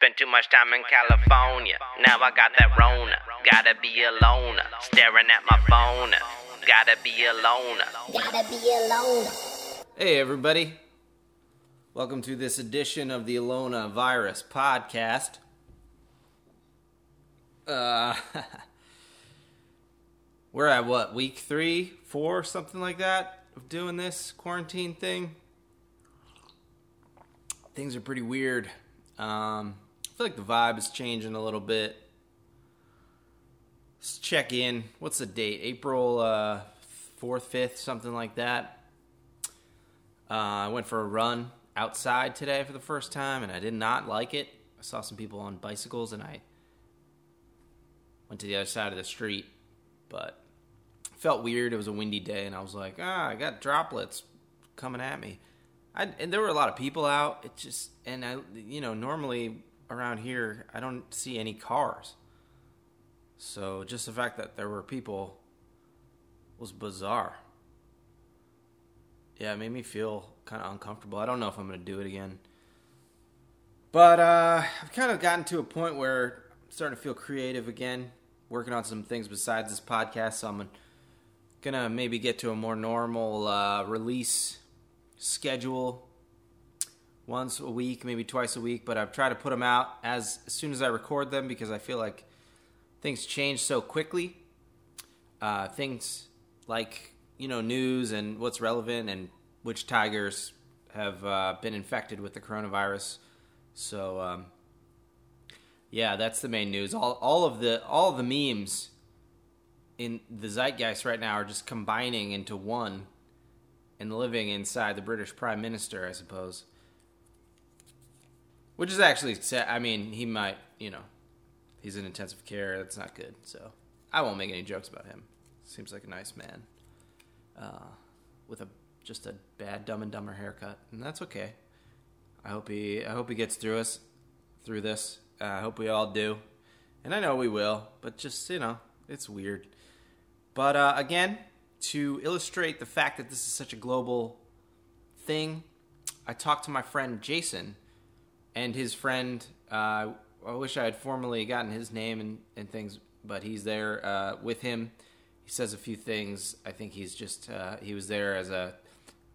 Spent too much time in California. Now I got that Rona. Gotta be alone. Staring at my phone. Gotta be alone. Gotta be alone. Hey, everybody. Welcome to this edition of the Alona Virus Podcast. Uh, we're at what, week three, four, something like that, of doing this quarantine thing? Things are pretty weird. Um, I feel like the vibe is changing a little bit. Let's check in. What's the date? April uh, 4th, 5th, something like that. Uh, I went for a run outside today for the first time, and I did not like it. I saw some people on bicycles, and I went to the other side of the street, but felt weird. It was a windy day, and I was like, ah, I got droplets coming at me. I, and there were a lot of people out. It just, and I, you know, normally around here, I don't see any cars. So just the fact that there were people was bizarre. Yeah, it made me feel kind of uncomfortable. I don't know if I'm going to do it again. But uh, I've kind of gotten to a point where I'm starting to feel creative again, working on some things besides this podcast. So I'm going to maybe get to a more normal uh, release schedule once a week, maybe twice a week. But I've tried to put them out as, as soon as I record them because I feel like things change so quickly. Uh, things like you know news and what's relevant and which tigers have uh, been infected with the coronavirus. So um, yeah, that's the main news. All all of the all of the memes in the zeitgeist right now are just combining into one and living inside the British Prime Minister, I suppose. Which is actually sad. I mean, he might, you know, he's in intensive care. That's not good. So I won't make any jokes about him. Seems like a nice man uh, with a just a bad Dumb and Dumber haircut, and that's okay. I hope he I hope he gets through us through this. Uh, I hope we all do, and I know we will. But just you know, it's weird. But uh, again, to illustrate the fact that this is such a global thing, I talked to my friend Jason and his friend. Uh, I wish I had formally gotten his name and, and things, but he's there uh, with him. He says a few things. I think he's just uh, he was there as a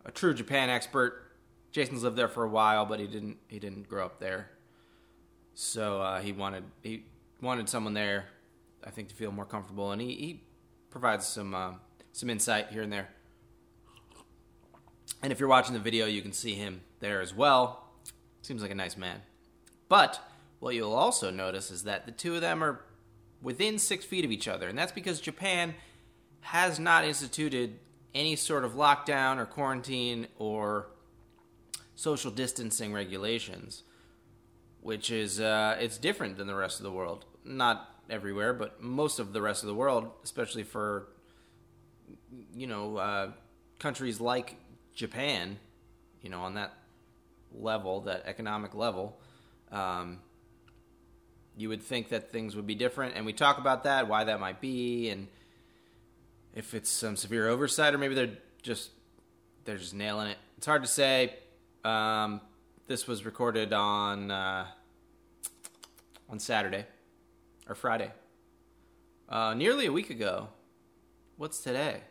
a true Japan expert. Jason's lived there for a while, but he didn't he didn't grow up there, so uh, he wanted he wanted someone there. I think to feel more comfortable, and he, he provides some uh, some insight here and there. And if you're watching the video, you can see him there as well. Seems like a nice man. But what you'll also notice is that the two of them are within six feet of each other, and that's because Japan has not instituted any sort of lockdown or quarantine or social distancing regulations, which is uh, it's different than the rest of the world. Not everywhere, but most of the rest of the world, especially for you know uh, countries like Japan, you know, on that level, that economic level. Um, you would think that things would be different, and we talk about that, why that might be, and if it's some severe oversight or maybe they're just they're just nailing it. It's hard to say. Um, this was recorded on uh, on Saturday or Friday, uh, nearly a week ago. What's today?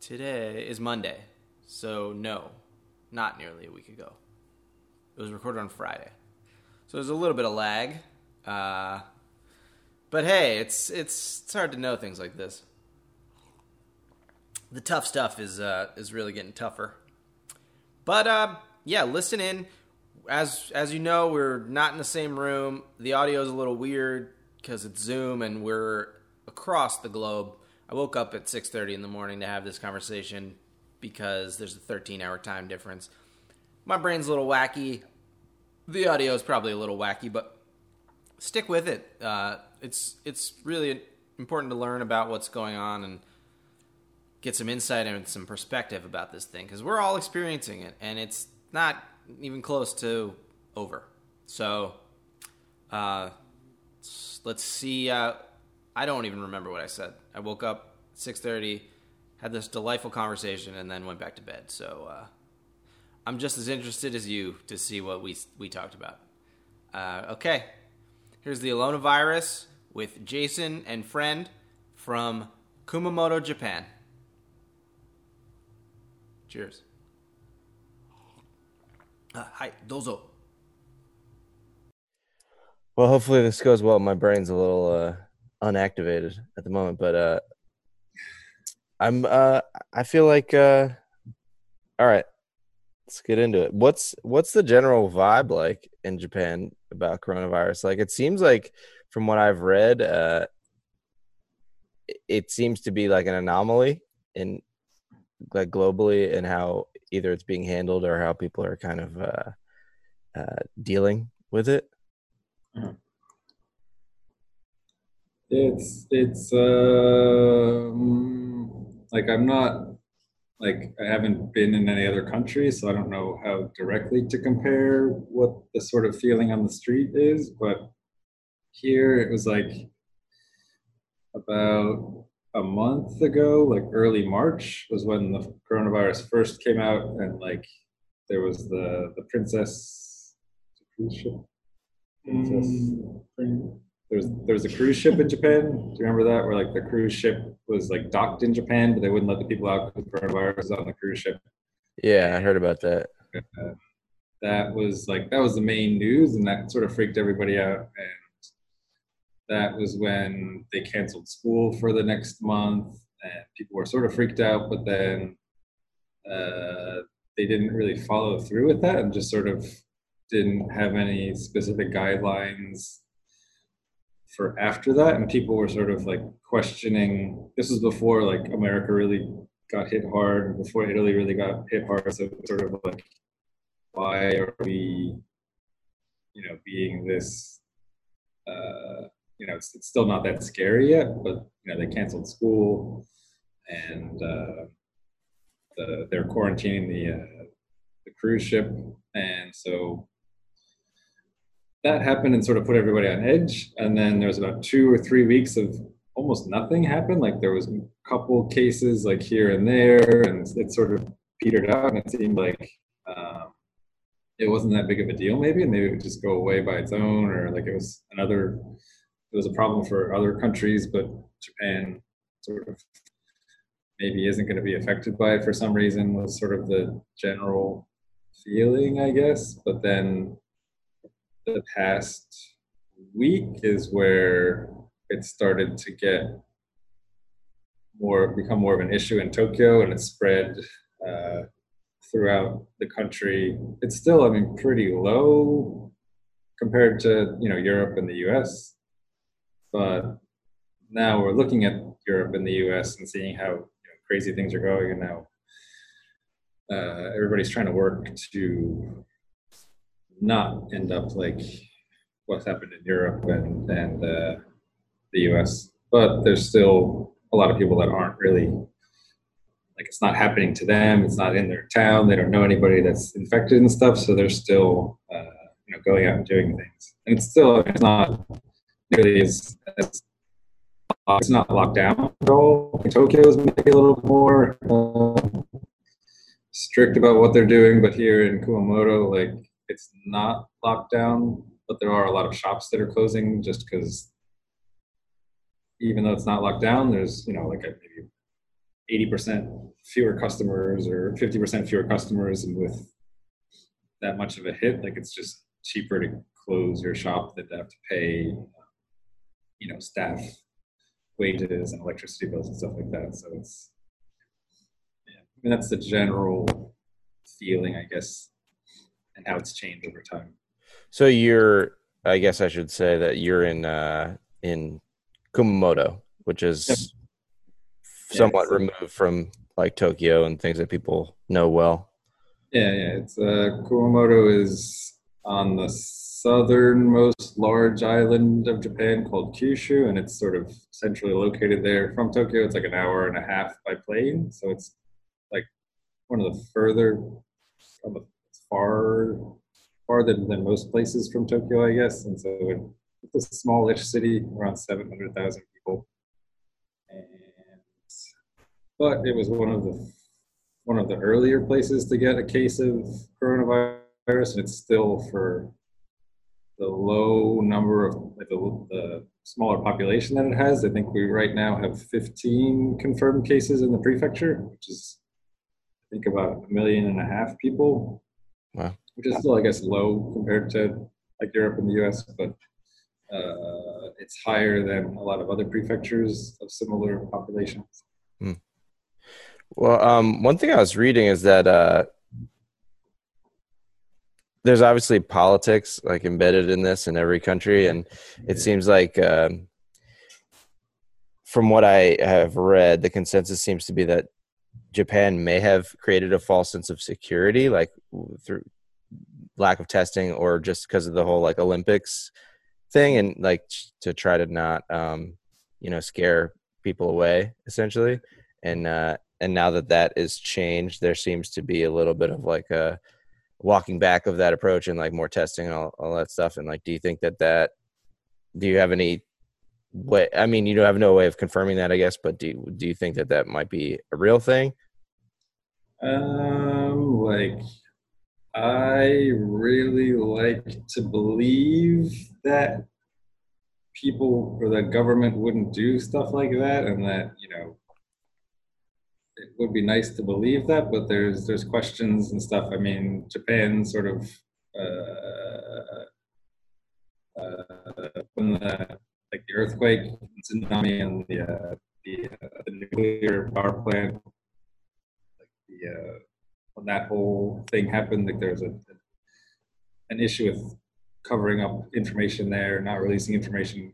Today is Monday, so no, not nearly a week ago. It was recorded on Friday, so there's a little bit of lag. Uh, but hey, it's it's it's hard to know things like this. The tough stuff is uh, is really getting tougher. But uh, yeah, listen in. As as you know, we're not in the same room. The audio is a little weird because it's Zoom and we're across the globe. I woke up at 6:30 in the morning to have this conversation because there's a 13-hour time difference. My brain's a little wacky. The audio is probably a little wacky, but stick with it. Uh, it's it's really important to learn about what's going on and get some insight and some perspective about this thing because we're all experiencing it and it's not even close to over. So, uh, let's see. Uh, I don't even remember what I said. I woke up six thirty, had this delightful conversation, and then went back to bed. So, uh, I'm just as interested as you to see what we we talked about. Uh, okay, here's the Alona virus with Jason and friend from Kumamoto, Japan. Cheers. Uh, hi, dozo. Well, hopefully this goes well. My brain's a little uh, unactivated at the moment, but uh, I'm uh, I feel like uh, all right. Let's get into it. What's what's the general vibe like in Japan about coronavirus? Like it seems like from what I've read, uh, it seems to be like an anomaly in like globally and how either it's being handled or how people are kind of uh, uh, dealing with it. It's it's um, like I'm not like I haven't been in any other country, so I don't know how directly to compare what the sort of feeling on the street is. But here it was like about a month ago, like early March, was when the coronavirus first came out, and like there was the the princess cruise ship. Princess. Mm, there was there was a cruise ship in Japan. Do you remember that? Where like the cruise ship was like docked in Japan, but they wouldn't let the people out because coronavirus was on the cruise ship. Yeah, I heard about that. Uh, that was like that was the main news, and that sort of freaked everybody out. And that was when they canceled school for the next month, and people were sort of freaked out. But then uh, they didn't really follow through with that, and just sort of didn't have any specific guidelines for after that and people were sort of like questioning this was before like america really got hit hard before italy really got hit hard so sort of like why are we you know being this uh you know it's, it's still not that scary yet but you know they canceled school and uh the, they're quarantining the uh, the cruise ship and so that happened and sort of put everybody on edge. And then there was about two or three weeks of almost nothing happened. Like there was a couple cases like here and there, and it sort of petered out, and it seemed like um, it wasn't that big of a deal. Maybe, and maybe it would just go away by its own, or like it was another. It was a problem for other countries, but Japan sort of maybe isn't going to be affected by it for some reason. Was sort of the general feeling, I guess. But then the past week is where it started to get more become more of an issue in Tokyo and it spread uh, throughout the country. It's still, I mean, pretty low compared to you know Europe and the U.S. But now we're looking at Europe and the U.S. and seeing how you know, crazy things are going, and now uh, everybody's trying to work to not end up like what's happened in Europe and and uh, the U.S. But there's still a lot of people that aren't really like it's not happening to them. It's not in their town. They don't know anybody that's infected and stuff. So they're still uh, you know going out and doing things. And it's still it's not nearly as, as it's not locked down at all. Tokyo is maybe a little more uh, strict about what they're doing, but here in Kumamoto, like it's not locked down, but there are a lot of shops that are closing just because even though it's not locked down, there's you know like a, maybe eighty percent fewer customers or fifty percent fewer customers, and with that much of a hit, like it's just cheaper to close your shop than to have to pay, you know, staff wages and electricity bills and stuff like that. So it's, yeah, I mean that's the general feeling, I guess, and how it's changed over time. So you're, I guess I should say that you're in uh, in Kumamoto, which is Yep. somewhat Yeah, removed from like Tokyo and things that people know well. Yeah, yeah. It's uh, Kumamoto is on the southernmost large island of Japan called Kyushu, and it's sort of centrally located there from Tokyo. It's like an hour and a half by plane, so it's like one of the further, on the far, farther than most places from Tokyo, I guess. And so it's a smallish city, around seven hundred thousand people, and but it was one of the one of the earlier places to get a case of coronavirus, and it's still for the low number of like the, the smaller population that it has. I think we right now have 15 confirmed cases in the prefecture, which is I think about a million and a half people. Wow. Which is still, I guess, low compared to like Europe and the U.S., but uh, it's higher than a lot of other prefectures of similar populations. Well, um, one thing I was reading is that uh, there's obviously politics like embedded in this in every country, and it seems like um, from what I have read, the consensus seems to be that Japan may have created a false sense of security, like through lack of testing or just because of the whole like Olympics thing, and like to try to not, um, you know, scare people away essentially. And uh, and now that that is changed, there seems to be a little bit of like a walking back of that approach and like more testing and all, all that stuff. And like, do you think that that do you have any way? I mean, you don't have no way of confirming that, I guess, but do do you think that that might be a real thing? Um, like I really like to believe that people or the government wouldn't do stuff like that, and that you know it would be nice to believe that, but there's there's questions and stuff. I mean, Japan sort of uh, uh, when the like the earthquake, tsunami, and the uh, the, uh, the nuclear power plant, uh, when that whole thing happened, like there's a an issue with covering up information there, not releasing information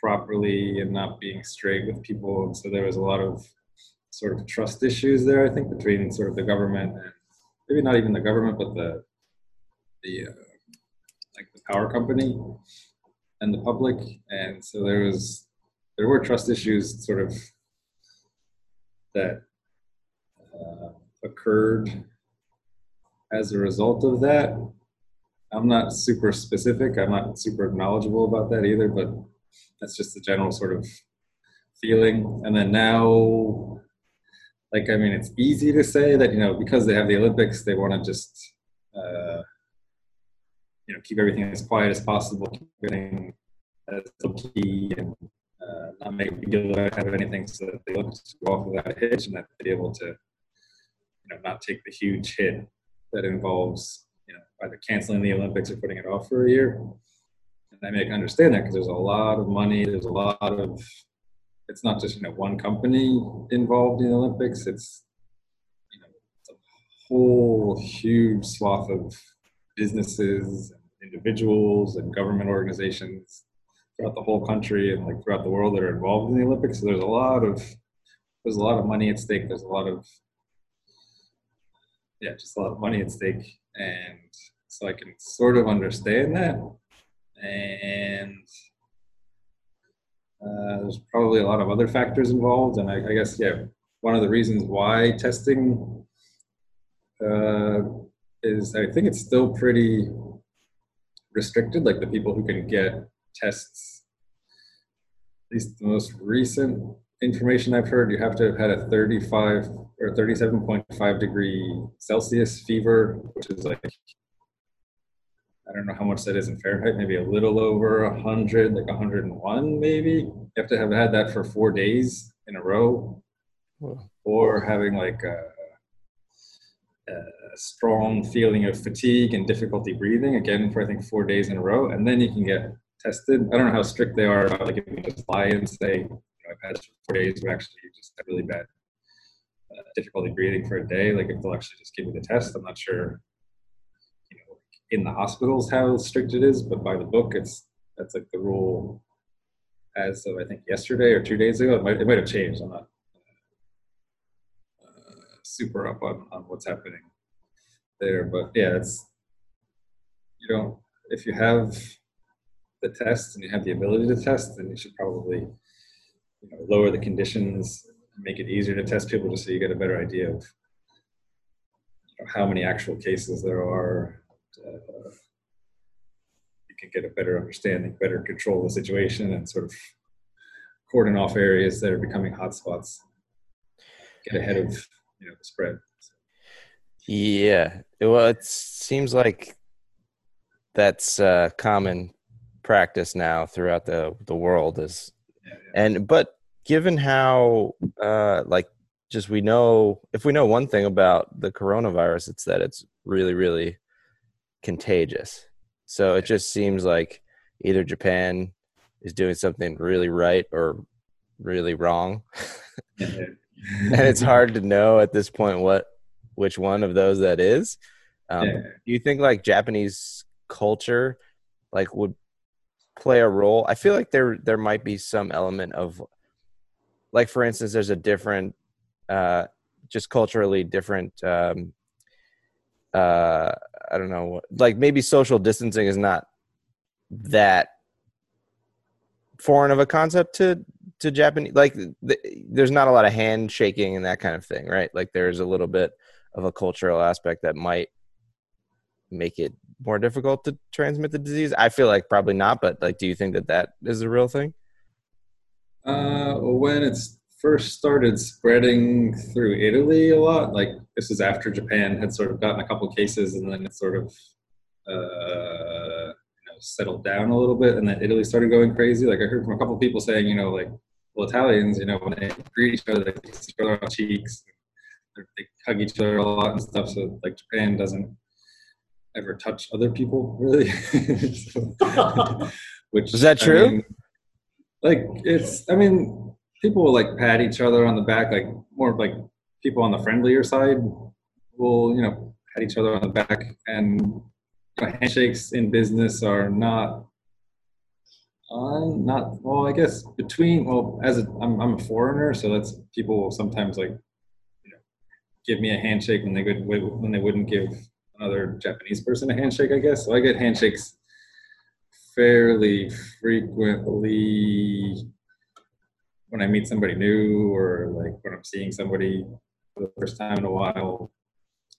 properly, and not being straight with people. And so there was a lot of sort of trust issues there, I think, between sort of the government and maybe not even the government, but the the uh, like the power company and the public. And so there was there were trust issues sort of that uh, occurred as a result of that. I'm not super specific. I'm not super knowledgeable about that either, but that's just the general sort of feeling. And then now like i mean it's easy to say that you know because they have the olympics they want to just uh, you know keep everything as quiet as possible keep everything as key and uh, not make a big deal out of anything so that they the olympics go off without a hitch and that they're able to you know not take the huge hit that involves you know either canceling the olympics or putting it off for a year and i make understand that because there's a lot of money there's a lot of it's not just you know one company involved in the Olympics. It's you know it's a whole huge swath of businesses, individuals, and government organizations throughout the whole country and like throughout the world that are involved in the Olympics. So there's a lot of there's a lot of money at stake. There's a lot of yeah, just a lot of money at stake, and so I can sort of understand that. And uh, there's probably a lot of other factors involved, and I, I guess yeah, one of the reasons why testing uh, is I think it's still pretty restricted. Like the people who can get tests, at least the most recent information I've heard, you have to have had a 35 or 37.5 degree Celsius fever, which is like I don't know how much that is in Fahrenheit, maybe a little over 100, like 101 maybe. You have to have had that for four days in a row, or having like a, a, strong feeling of fatigue and difficulty breathing, again, for I think four days in a row. And then you can get tested. I don't know how strict they are about like if you just lie and say, I've had four days, but actually just have really bad uh, difficulty breathing for a day. Like if they'll actually just give me the test, I'm not sure You know, in the hospitals how strict it is, but by the book, it's that's like the rule as of I think yesterday or two days ago. It might it might have changed. I'm not uh, super up on, on what's happening there, but yeah, it's you know if you have the test and you have the ability to test, then you should probably you know, lower the conditions, make it easier to test people, just so you get a better idea of you know, how many actual cases there are uh, you can get a better understanding, better control the situation, and sort of cordon off areas that are becoming hotspots. Get ahead of you know the spread. Yeah. Well, it seems like that's uh, common practice now throughout the the world. Is. And but given how uh, like just we know if we know one thing about the coronavirus, it's that it's really really contagious. So it just seems like either Japan is doing something really right or really wrong. And it's hard to know at this point what which one of those that is. Um. Do you think like Japanese culture like would play a role? I feel like there there might be some element of like for instance, there's a different uh, just culturally different. Um, uh, I don't know, like maybe social distancing is not that foreign of a concept to to Japanese. Like, th- there's not a lot of handshaking and that kind of thing, right? Like, there's a little bit of a cultural aspect that might make it more difficult to transmit the disease. I feel like probably not, but like, do you think that that is a real thing? Uh, when it's first started spreading through Italy a lot, like this is after Japan had sort of gotten a couple cases, and then it sort of uh, you know settled down a little bit, and then Italy started going crazy. Like I heard from a couple people saying, you know, like well, Italians, you know, when they greet each other, they kiss each other on cheeks, they hug each other a lot and stuff. So like Japan doesn't ever touch other people really. so, which Is that I true? mean, like it's i mean people will like pat each other on the back like more like people on the friendlier side will you know pat each other on the back and handshakes in business are not uh, not well i guess between well as a, I'm, I'm a foreigner so that's people will sometimes like you know give me a handshake when they could when they wouldn't give another japanese person a handshake i guess so i get handshakes fairly frequently when I meet somebody new or like when I'm seeing somebody for the first time in a while.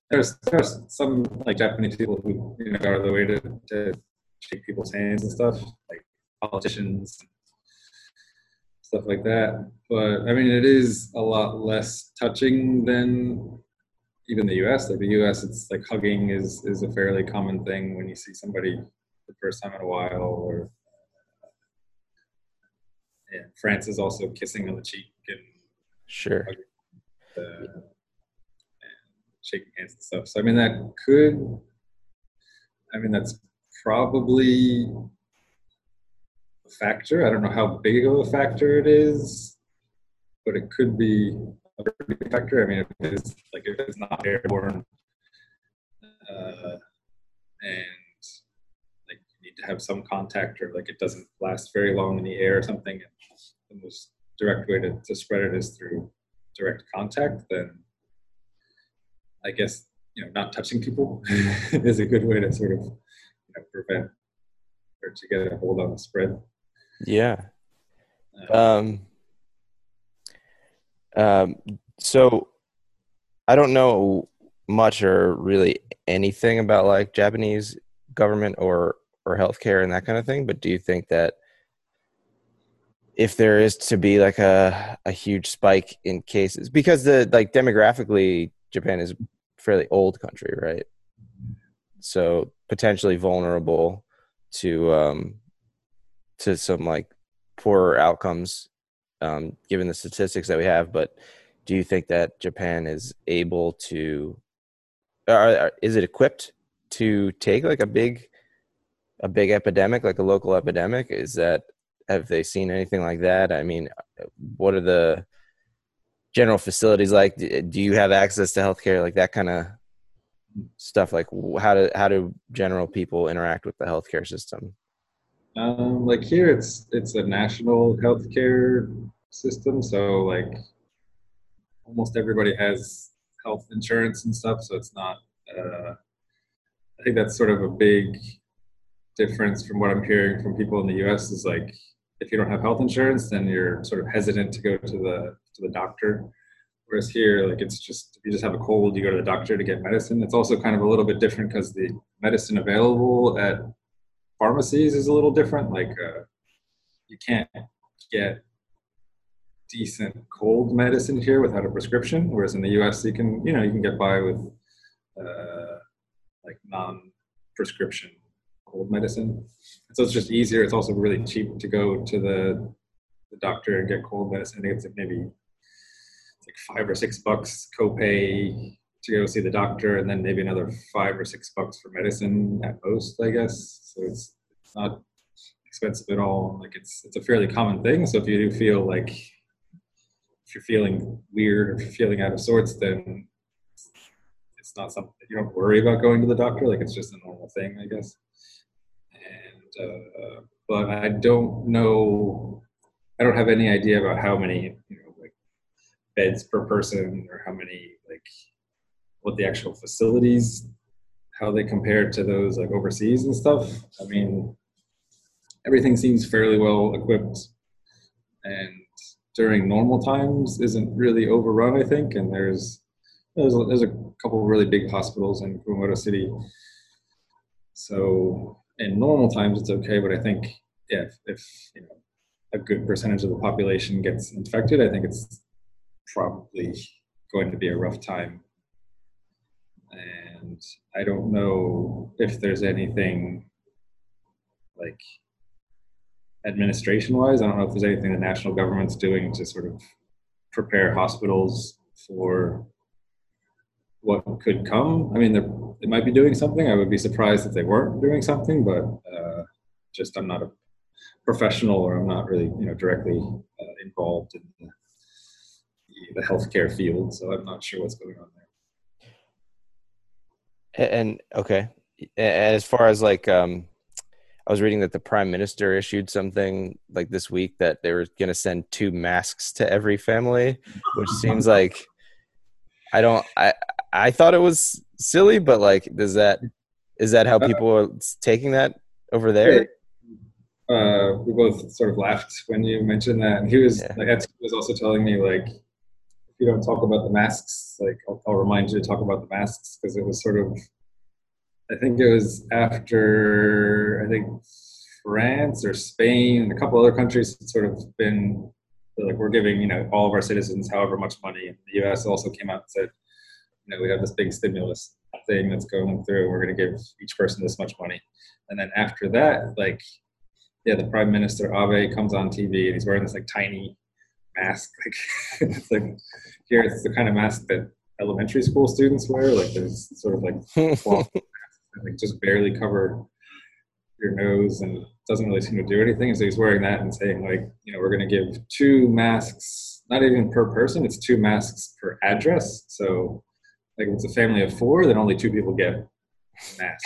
There's there's some like Japanese people who you know go out of the way to, to shake people's hands and stuff, like politicians, stuff like that. But I mean, it is a lot less touching than even the U.S. Like the U.S., it's like hugging is is a fairly common thing when you see somebody the first time in a while or yeah, France is also kissing on the cheek and, Sure. uh, and shaking hands and stuff. So I mean that could I mean that's probably a factor. I don't know how big of a factor it is, but it could be factor. I mean if it's like if it's not airborne uh, and like you need to have some contact or like it doesn't last very long in the air or something and the most direct way to, to spread it is through direct contact then i guess you know not touching people is a good way to sort of you know, prevent or to get a hold on the spread Yeah. Uh, Um, um, so I don't know much or really anything about like Japanese government or or healthcare and that kind of thing. But do you think that if there is to be like a a huge spike in cases, because the like demographically Japan is a fairly old country, right? So potentially vulnerable to um to some like poorer outcomes um, given the statistics that we have. But do you think that Japan is able to, or, is it equipped to take like a big, a big epidemic, like a local epidemic? Is that have they seen anything like that? I mean, what are the general facilities like? Do you have access to healthcare, like that kind of stuff? Like how do how do general people interact with the healthcare system? Um, like here, it's it's a national healthcare system, so like almost everybody has health insurance and stuff. So it's not. Uh, I think that's sort of a big difference from what I'm hearing from people in the U.S. Is like if you don't have health insurance, then you're sort of hesitant to go to the to the doctor. Whereas here, like it's just if you just have a cold, you go to the doctor to get medicine. It's also kind of a little bit different because the medicine available at pharmacies is a little different. Like uh, you can't get decent cold medicine here without a prescription, whereas in the U.S. you can you know you can get by with uh, like non-prescription cold medicine. So it's just easier. It's also really cheap to go to the the doctor and get cold medicine. I think it's maybe it's like five or six bucks copay to go see the doctor, and then maybe another five or six bucks for medicine at most, I guess. So it's, it's not expensive at all. Like it's it's a fairly common thing. So if you do feel like if you're feeling weird or feeling out of sorts, then it's not something you don't worry about going to the doctor. Like it's just a normal thing, I guess. And uh, but I don't know. I don't have any idea about how many you know like beds per person or how many like what the actual facilities how they compare to those like overseas and stuff. I mean, everything seems fairly well equipped and during normal times isn't really overrun, I think. And there's there's a, there's a couple really big hospitals in Kumamoto City. So in normal times it's okay, but I think if, if you know a good percentage of the population gets infected, I think it's probably going to be a rough time. And I don't know if there's anything like administration wise. I don't know if there's anything the national government's doing to sort of prepare hospitals for what could come. I mean, they might be doing something. I would be surprised if they weren't doing something, but uh, just I'm not a professional or I'm not really, you know, directly uh, involved in the, the healthcare field, so I'm not sure what's going on there. And okay, as far as like um, I was reading that the prime minister issued something like this week that they were going to send two masks to every family, which seems like I don't I I thought it was silly, but like does that is that how people are taking that over there? Uh, we both sort of laughed when you mentioned that, and he was yeah. like, Etsy was also telling me like, you don't talk about the masks, like I'll, I'll remind you to talk about the masks because it was sort of I think it was after I think France or Spain and a couple other countries had sort of been like we're giving you know all of our citizens however much money. The U.S. also came out and said, you know, we have this big stimulus thing that's going through. We're going to give each person this much money. And then after that, like, yeah, the Prime Minister Abe comes on TV and he's wearing this like tiny mask. Like, it's like here, it's the kind of mask that elementary school students wear. Like, there's sort of like like just barely cover your nose and doesn't really seem to do anything. so he's wearing that and saying like, you know, we're going to give two masks, not even per person, it's two masks per address. So like if it's a family of four, then only two people get a mask.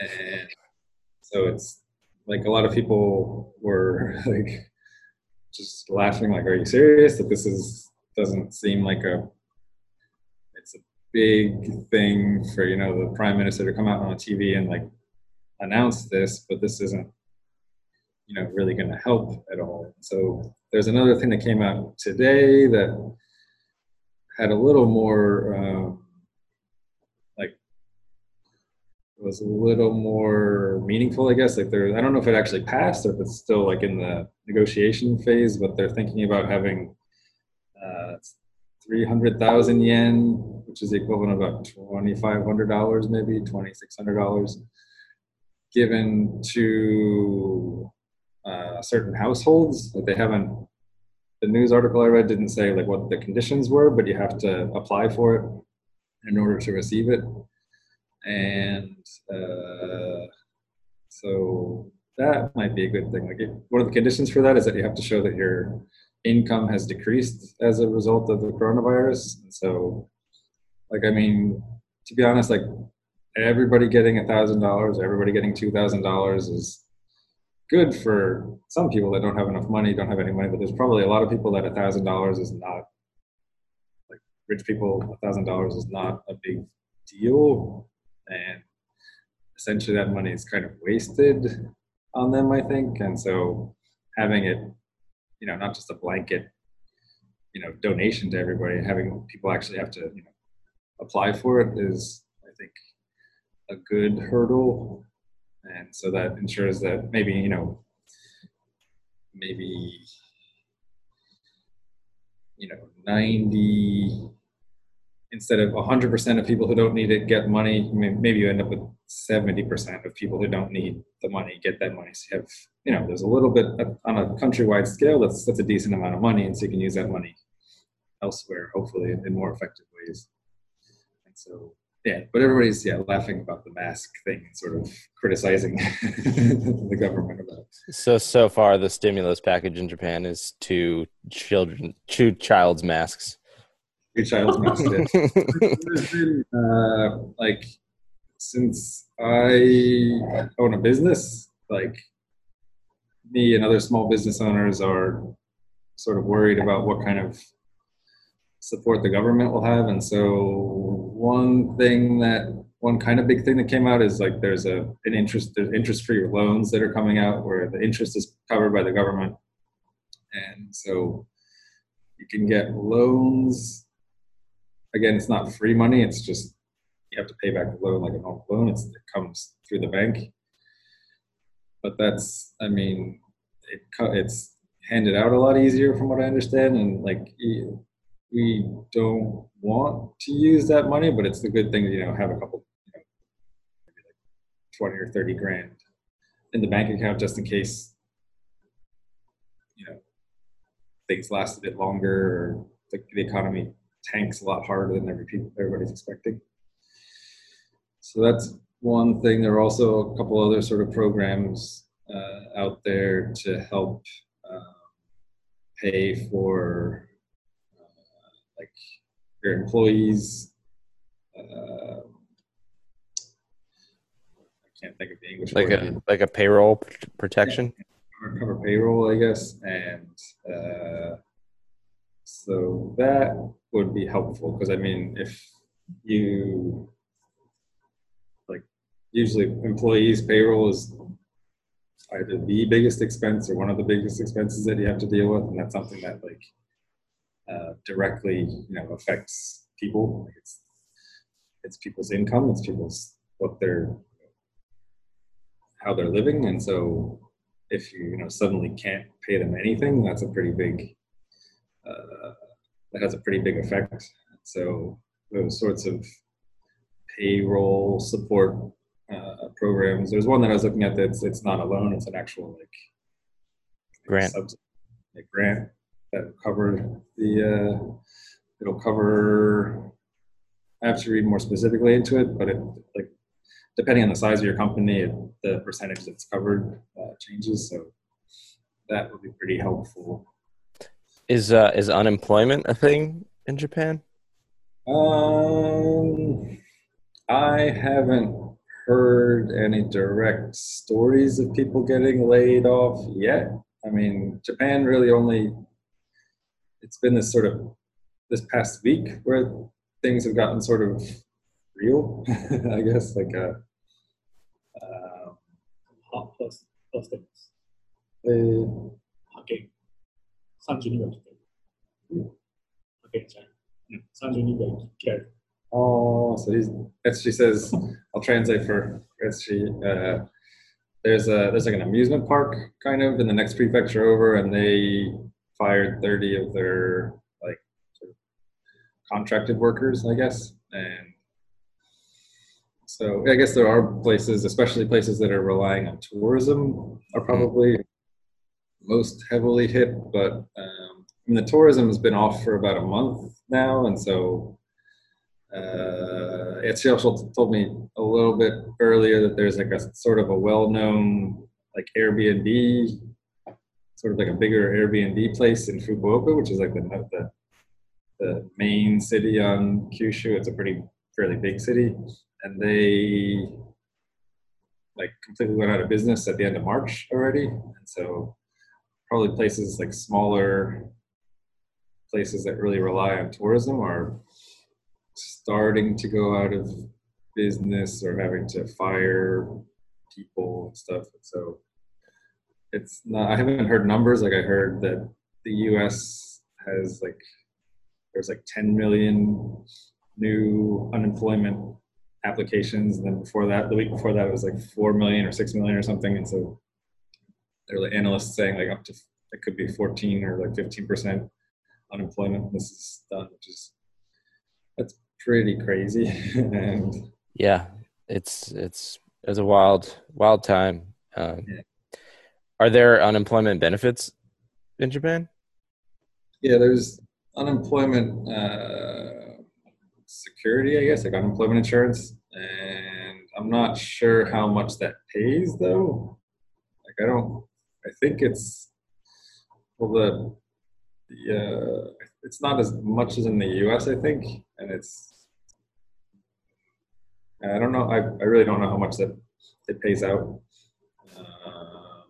And so it's like a lot of people were like just laughing like, are you serious? That this is doesn't seem like a it's a big thing for you know the prime minister to come out on TV and like announce this, but this isn't you know really going to help at all. So there's another thing that came out today that had a little more um, like was a little more meaningful, I guess. Like there, I don't know if it actually passed or if it's still like in the negotiation phase, but they're thinking about having uh, 300,000 yen, which is the equivalent of about $2,500, maybe $2,600, given to uh, certain households. Like they haven't, the news article I read didn't say like what the conditions were, but you have to apply for it in order to receive it. And uh, so that might be a good thing. Like one of the conditions for that is that you have to show that you're income has decreased as a result of the coronavirus. And So, like, I mean, to be honest, like everybody getting a thousand dollars, everybody getting two thousand dollars is good for some people that don't have enough money, don't have any money. But there's probably a lot of people that a thousand dollars is not like rich people. A thousand dollars is not a big deal, and essentially that money is kind of wasted on them, I think. And so having it you know not just a blanket you know donation to everybody having people actually have to you know apply for it is i think a good hurdle and so that ensures that maybe you know maybe you know 90 instead of 100% of people who don't need it get money maybe you end up with 70% of people who don't need the money get that money. So you have you know there's a little bit on a countrywide scale that's that's a decent amount of money and so you can use that money elsewhere hopefully in more effective ways. And so yeah but everybody's yeah laughing about the mask thing and sort of criticizing the government about it. So so far, the stimulus package in Japan is two children, two child's masks. Child's mask been, uh, like since I own a business, like me and other small business owners are sort of worried about what kind of support the government will have. And so one thing that one kind of big thing that came out is like there's a an interest there's interest free loans that are coming out where the interest is covered by the government. And so you can get loans again it's not free money it's just you have to pay back the loan like a normal loan it's, it comes through the bank. But that's i mean it, it's handed out a lot easier from what i understand and like we don't want to use that money but it's the good thing to you know have a couple you know, like 20 or 30 grand in the bank account just in case you know things last a bit longer or the, the economy tanks a lot harder than every people, everybody's expecting. So that's one thing. There are also a couple other sort of programs uh, out there to help um, pay for uh, like your employees. Uh, I can't think of the English Like word. a like a payroll protection. cover, cover payroll, I guess, and uh, so that would be helpful because I mean, if you like, usually employees' payroll is either the biggest expense or one of the biggest expenses that you have to deal with, and that's something that like uh, directly, you know, affects people. Like it's it's people's income, it's people's what they're how they're living, and so if you you know suddenly can't pay them anything, that's a pretty big uh, that has a pretty big effect. So those sorts of payroll support uh, programs. There's one that I was looking at that's it's not a loan; it's an actual like Grant. subs- like grant that covered the. Uh, it'll cover. I have to read more specifically into it, but it like depending on the size of your company, it, the percentage that's covered uh, changes. So that would be pretty helpful. Is uh, is unemployment a thing in Japan? Um, I haven't heard any direct stories of people getting laid off yet. I mean, Japan really only it's been this sort of this past week where things have gotten sort of real, I guess, like a uh, um, hot plus plus things. Uh, 32ぐらい切ってる。派遣じゃない。うん、32ぐらい切られる。 Oh, so he's, as she says, I'll translate for as she. Uh, there's a there's like an amusement park kind of in the next prefecture over, and they fired 30 of their like sort of contracted workers, I guess, and so I guess there are places, especially places that are relying on tourism, are probably most heavily hit. But um, the tourism has been off for about a month now, and so uh, also told me a little bit earlier that there's like a sort of a well-known like Airbnb, sort of like a bigger Airbnb place in Fukuoka, which is like the the, the main city on Kyushu. It's a pretty fairly big city, and they like completely went out of business at the end of March already, and so probably places like smaller places that really rely on tourism are starting to go out of business or having to fire people and stuff. So it's not, I haven't heard numbers. Like I heard that the US has like, there's like 10 million new unemployment applications. And then before that, the week before that, it was like 4 million or 6 million or something. And so there were analysts saying like up to, it could be 14 or like 15% unemployment. This is done, which is that's pretty crazy. and Yeah, it's it's it's a wild wild time. Um, Yeah. Are there unemployment benefits in Japan? yeah, there's unemployment uh, security, I guess, like unemployment insurance, and I'm not sure how much that pays though. Like I don't, I think it's well the uh, it's not as much as in the U.S. I think, and it's I don't know. I I really don't know how much that it pays out. Um,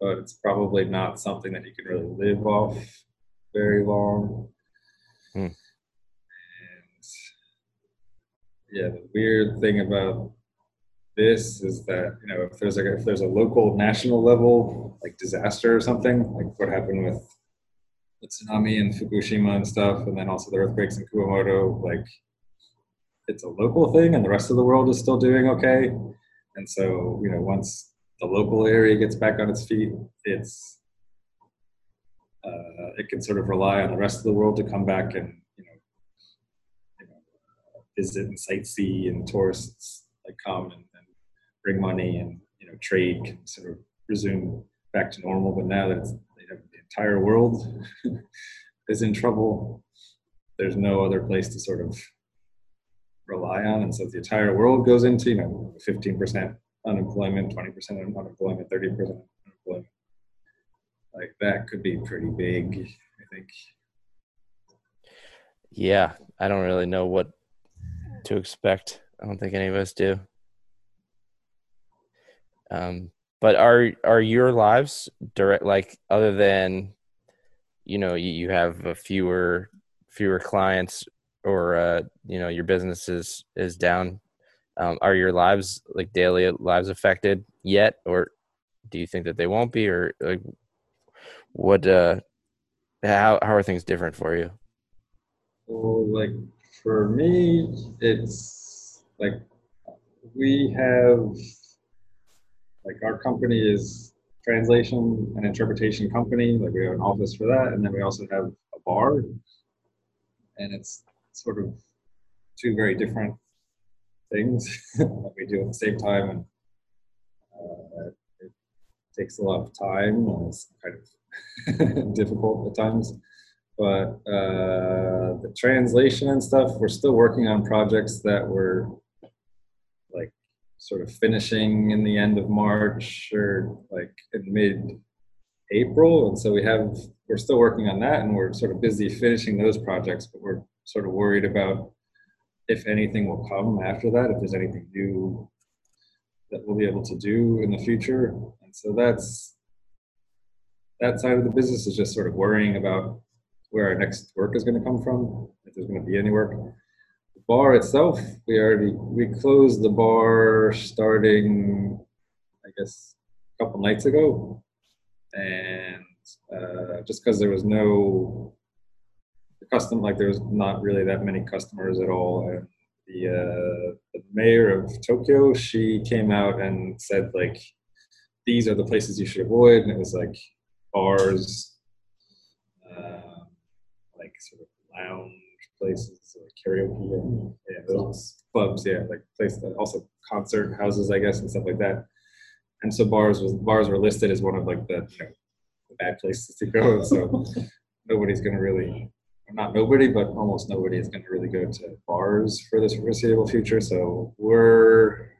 but it's probably not something that you can really live off very long. Hmm. And yeah, the weird thing about this is that you know if there's like if there's a local national level like disaster or something like what happened with the tsunami in Fukushima and stuff, and then also the earthquakes in Kumamoto, like it's a local thing, and the rest of the world is still doing okay. And so you know once the local area gets back on its feet, it's uh, it can sort of rely on the rest of the world to come back and you know, you know visit and sightsee and tourists like come and bring money and you know trade can sort of resume back to normal. But now that you know, the entire world is in trouble, there's no other place to sort of rely on, and so the entire world goes into you know 15% unemployment, 20% unemployment, 30% unemployment. Like that could be pretty big, I think. Yeah, I don't really know what to expect. I don't think any of us do. Um, but are are your lives direct like other than you know you, you have fewer fewer clients or uh, you know your business is is down um, are your lives like daily lives affected yet? Or do you think that they won't be? Or like what uh how how are things different for you? Well, like for me, it's like we have like our company is translation and interpretation company. Like we have an office for that, and then we also have a bar, and it's sort of two very different things that we do at the same time, and uh, it takes a lot of time and it's kind of difficult at times but uh, the translation and stuff, we're still working on projects that we're sort of finishing in the end of March or like in mid April. And so we have, we're still working on that and we're sort of busy finishing those projects, but we're sort of worried about if anything will come after that, if there's anything new that we'll be able to do in the future. And so that's, that side of the business is just sort of worrying about where our next work is going to come from, if there's going to be any work. Bar itself, we already we closed the bar starting, I guess, a couple nights ago, and uh, just because there was no custom, like there was not really that many customers at all. And the, uh, the mayor of Tokyo, she came out and said like, these are the places you should avoid, and it was like bars. Um, like sort of lounge places, like karaoke, and, hmm. yeah, those clubs, yeah, like places that also concert houses, I guess, and stuff like that. And so bars was bars were listed as one of like the, you know, bad places to go. So nobody's going to really, not nobody, but almost nobody is going to really go to bars for this foreseeable future. So we're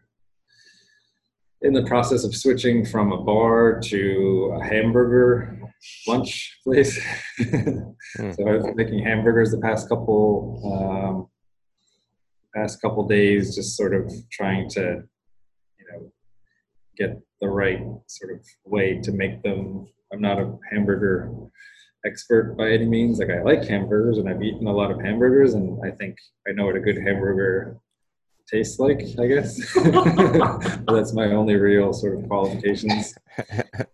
in the process of switching from a bar to a hamburger lunch place. So I've been making hamburgers the past couple um, past couple days, just sort of trying to, you know, get the right sort of way to make them. I'm not a hamburger expert by any means. Like I like hamburgers and I've eaten a lot of hamburgers and I think I know what a good hamburger tastes like, I guess. That's my only real sort of qualifications.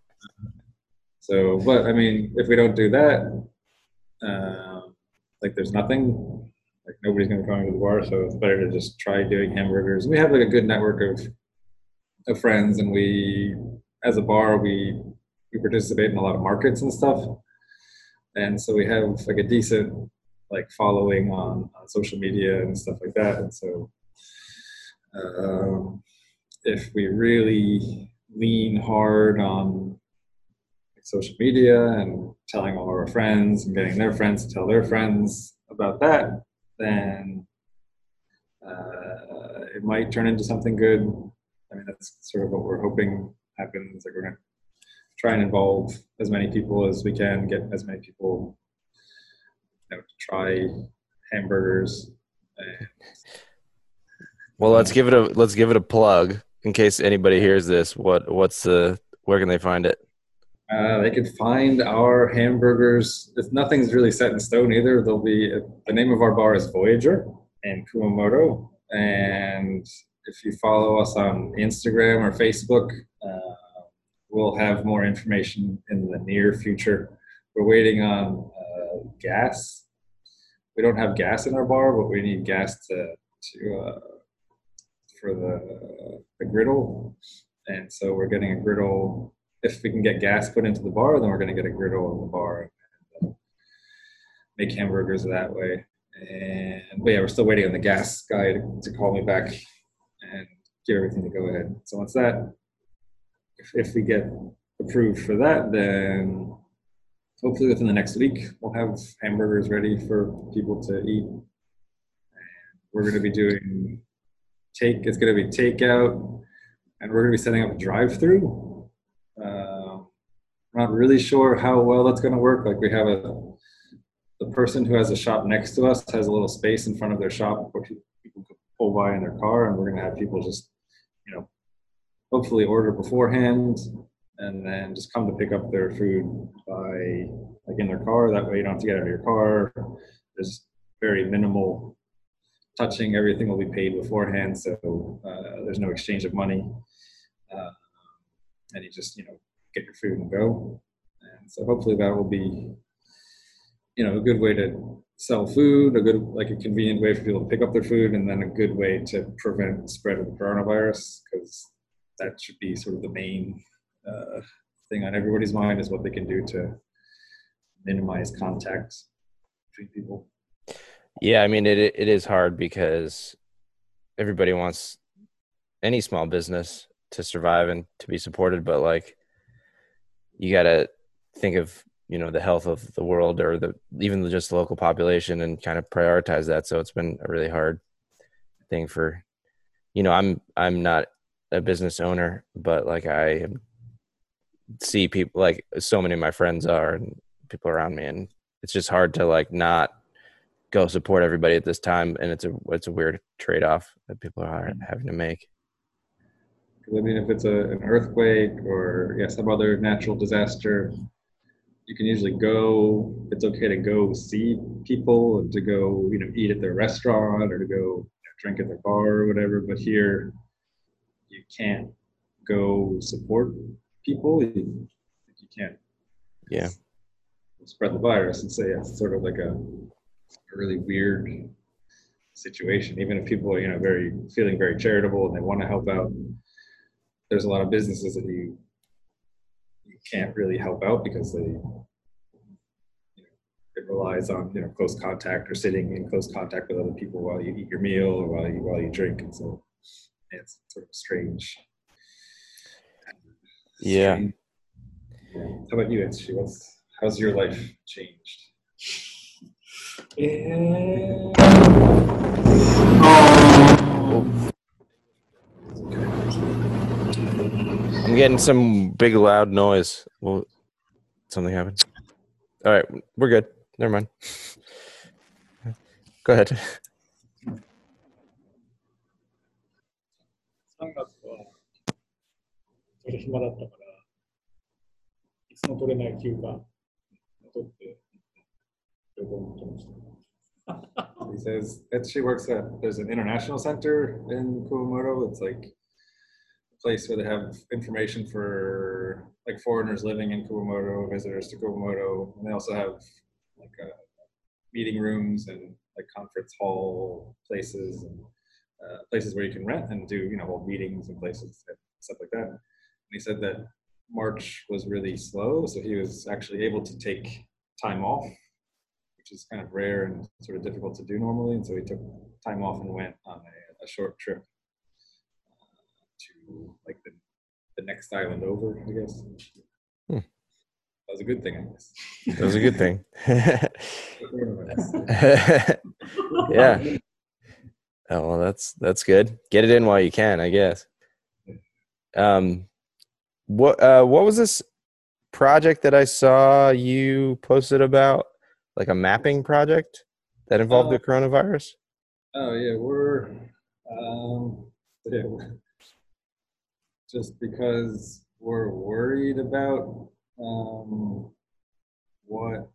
So, but I mean, if we don't do that, um, like there's nothing, like nobody's gonna come to the bar, so it's better to just try doing hamburgers. We have like a good network of of friends, and we, as a bar, we we participate in a lot of markets and stuff. and so we have like a decent like following on, on social media and stuff like that. And so um, if we really lean hard on social media and telling all our friends and getting their friends to tell their friends about that, then uh, it might turn into something good. I mean, that's sort of what we're hoping happens. Like we're going to try and involve as many people as we can, get as many people you know, to try hamburgers. And Well, let's give it a let's give it a plug in case anybody hears this. What what's the where can they find it? Uh, they can find our hamburgers. If nothing's really set in stone either, there'll be the name of our bar is Voyager in Kumamoto, and if you follow us on Instagram or Facebook, uh, we'll have more information in the near future. We're waiting on uh, gas. We don't have gas in our bar, but we need gas to to uh, for the the griddle, and so we're getting a griddle if we can get gas put into the bar, then we're going to get a griddle in the bar and uh, make hamburgers that way. And but yeah, we're still waiting on the gas guy to, to call me back and get everything to go ahead. So once that, if, if we get approved for that, then hopefully within the next week we'll have hamburgers ready for people to eat. We're going to be doing take. It's going to be takeout, and we're going to be setting up a drive-through uh, not really sure how well that's going to work. Like we have a the person who has a shop next to us has a little space in front of their shop where people can pull by in their car, and we're going to have people just, you know, hopefully order beforehand and then just come to pick up their food by like in their car. That way you don't have to get out of your car. There's very minimal touching. Everything will be paid beforehand, so uh, there's no exchange of money. Uh, and you just you know get your food and go. And so hopefully that will be you know a good way to sell food, a good like a convenient way for people to pick up their food, and then a good way to prevent the spread of the coronavirus because that should be sort of the main uh, thing on everybody's mind is what they can do to minimize contact between people. Yeah, I mean it it is hard because everybody wants any small business to survive and to be supported but like you got to think of you know the health of the world or the even just the local population and kind of prioritize that. So it's been a really hard thing for you know i'm i'm not a business owner but like i see people like so many of my friends are and people around me and it's just hard to like not go support everybody at this time and it's a it's a weird trade-off that people are mm-hmm. having to make I mean, if it's a, an earthquake or yeah, some other natural disaster, you can usually go. It's okay to go see people and to go, you know, eat at their restaurant or to go you know, drink at their bar or whatever. But here, you can't go support people. You, you can't. Yeah. Spread the virus and say it's sort of like a, a really weird situation. Even if people are, you know, very feeling very charitable and they want to help out, there's a lot of businesses that you you can't really help out because they you know, it relies on you know close contact or sitting in close contact with other people while you eat your meal or while you while you drink and so it's sort of strange Yeah. strange- how about you Itchy? what's how's your life changed えー I'm getting some big loud noise. Well, something happened. All right, we're good. Never mind. Go ahead. He says that she works at there's an international center in Kumamoto. It's like a place where they have information for like foreigners living in Kumamoto, visitors to Kumamoto, and they also have like uh, meeting rooms and like conference hall places and uh, places where you can rent and do you know hold meetings and places and stuff like that. And he said that March was really slow, so he was actually able to take time off, which is kind of rare and sort of difficult to do normally. And so we took time off and went on a, a short trip uh, to like the, the next island over, I guess. Hmm. That was a good thing, I guess. That was a good thing. Yeah. Oh well, that's that's good. Get it in while you can, I guess. Um, what uh, what was this project that I saw you posted about? Like a mapping project that involved the Uh, coronavirus. Oh yeah, we're um, yeah, just because we're worried about um, what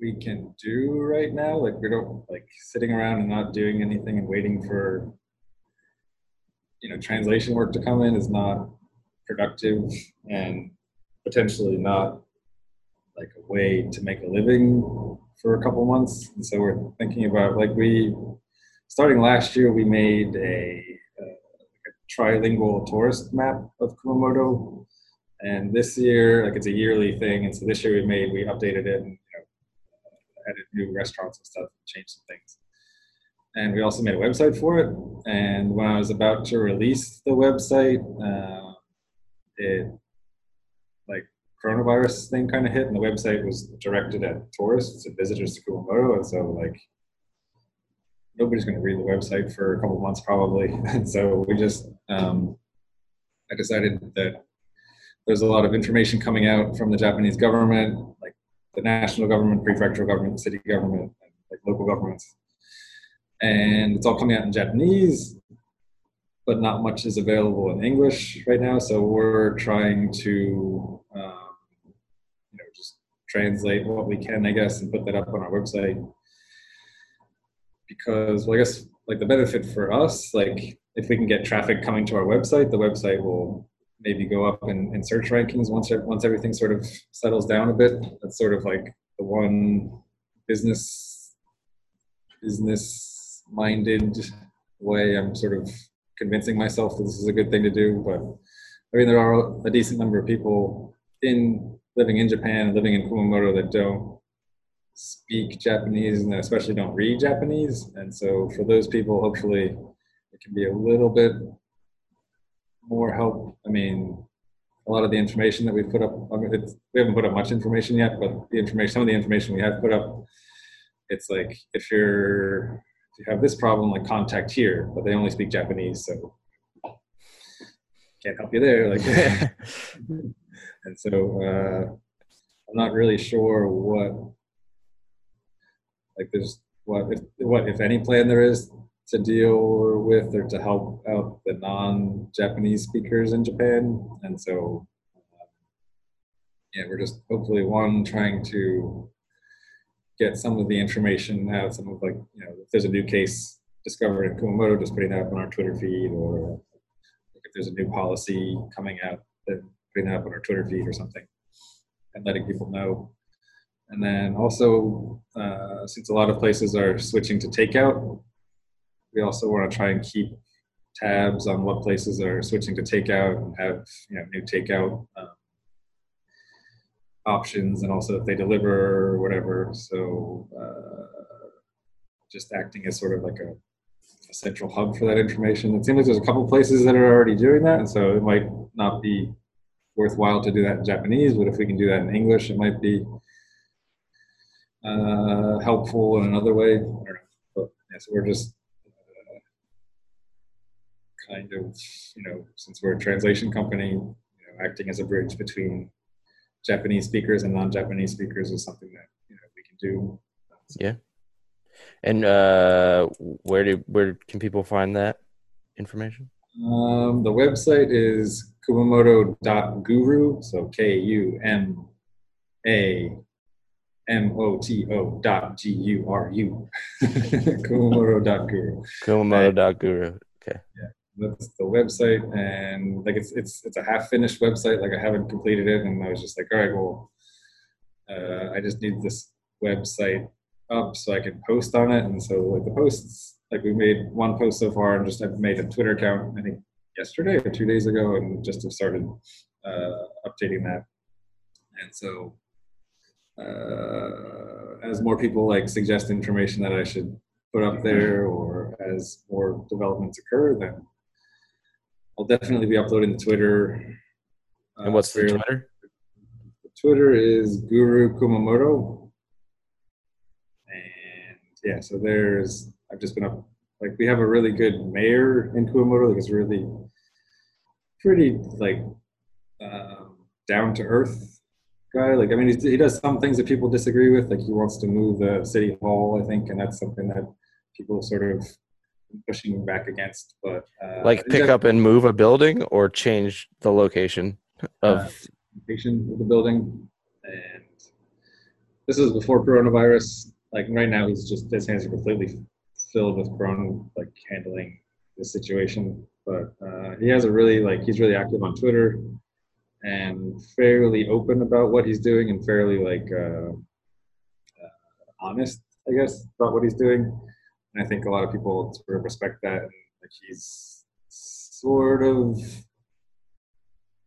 we can do right now. Like we don't like sitting around and not doing anything and waiting for you know translation work to come in is not productive and potentially not like a way to make a living for a couple months. And so we're thinking about like we starting last year we made a, uh, like a trilingual tourist map of Kumamoto. And this year, like it's a yearly thing, and so this year we made we updated it and you know added new restaurants and stuff, and changed some things. And we also made a website for it. And when I was about to release the website, uh, it coronavirus thing kind of hit, and the website was directed at tourists and visitors to Kumamoto, and so like nobody's going to read the website for a couple months probably. And so we just, um, I decided that there's a lot of information coming out from the Japanese government, like the national government, prefectural government, city government, like local governments. And it's all coming out in Japanese, but not much is available in English right now. So we're trying to, just translate what we can, I guess, and put that up on our website because well, I guess like the benefit for us, like if we can get traffic coming to our website, the website will maybe go up in, in search rankings once once everything sort of settles down a bit. That's sort of like the one business business minded way I'm sort of convincing myself that this is a good thing to do. But I mean, there are a decent number of people in living in Japan and living in Kumamoto that don't speak Japanese and especially don't read Japanese. And so for those people, hopefully it can be a little bit more help. I mean, a lot of the information that we've put up, we haven't put up much information yet, but the information, some of the information we have put up, it's like if you're, if you have this problem, like contact here, but they only speak Japanese, so can't help you there. Like, and so uh, I'm not really sure what like there's what if what if any plan there is to deal with or to help out the non-Japanese speakers in Japan, and so uh, yeah, we're just hopefully one trying to get some of the information out. Some of like you know if there's a new case discovered in Kumamoto, just putting that up on our Twitter feed, or if there's a new policy coming out, then putting up on our Twitter feed or something, and letting people know. And then also, uh, since a lot of places are switching to takeout, we also want to try and keep tabs on what places are switching to takeout and have you know new takeout um, options, and also if they deliver or whatever. So uh, just acting as sort of like a, a central hub for that information. It seems like there's a couple places that are already doing that, and so it might not be worthwhile to do that in Japanese, but if we can do that in English, it might be uh, helpful in another way. I don't know. But yeah, so we're just uh, kind of, you know, since we're a translation company, you know, acting as a bridge between Japanese speakers and non-Japanese speakers is something that you know we can do. Yeah. And uh, where do where can people find that information? Um, the website is kumamoto.guru, so K U M A M O T O dot G U R U. Kumamoto.guru. Kumamoto.guru. Okay. Yeah. That's the website, and like it's it's it's a half finished website. Like I haven't completed it, and I was just like, all right, well, uh, I just need this website up so I can post on it. And so like the posts, like we made one post so far, and just I've made a Twitter account. I think yesterday or two days ago, and just have started uh, updating that. And so uh, as more people like suggest information that I should put up there, or as more developments occur, then I'll definitely be uploading to Twitter. And uh, what's the Twitter? Twitter is Guru Kumamoto. And yeah, so there's, I've just been up, like, we have a really good mayor in Kumamoto, like, it's really pretty, like, um, down to earth guy. Like, I mean, he, he does some things that people disagree with, like, he wants to move the city hall, I think, and that's something that people sort of pushing back against. But, uh, Like pick up and move a building or change the location of uh, location of the building. And this is before coronavirus. Like right now, he's just his hands are completely filled with corona, like handling the situation. But uh, he has a really like he's really active on Twitter and fairly open about what he's doing and fairly like uh, uh, honest, I guess, about what he's doing. And I think a lot of people sort of respect that. And like he's sort of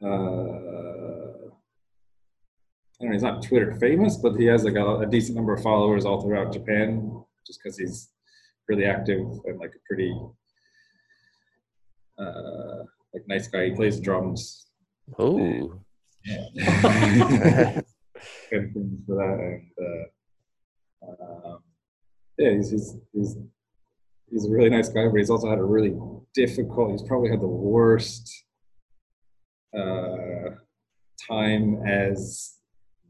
uh, I don't know, he's not Twitter famous, but he has like a, a decent number of followers all throughout Japan, just because he's really active and like a pretty uh, like nice guy. He plays drums. oh Yeah. Good things for that, and uh, um, yeah, he's, he's he's he's a really nice guy, but he's also had a really difficult. He's probably had the worst uh, time as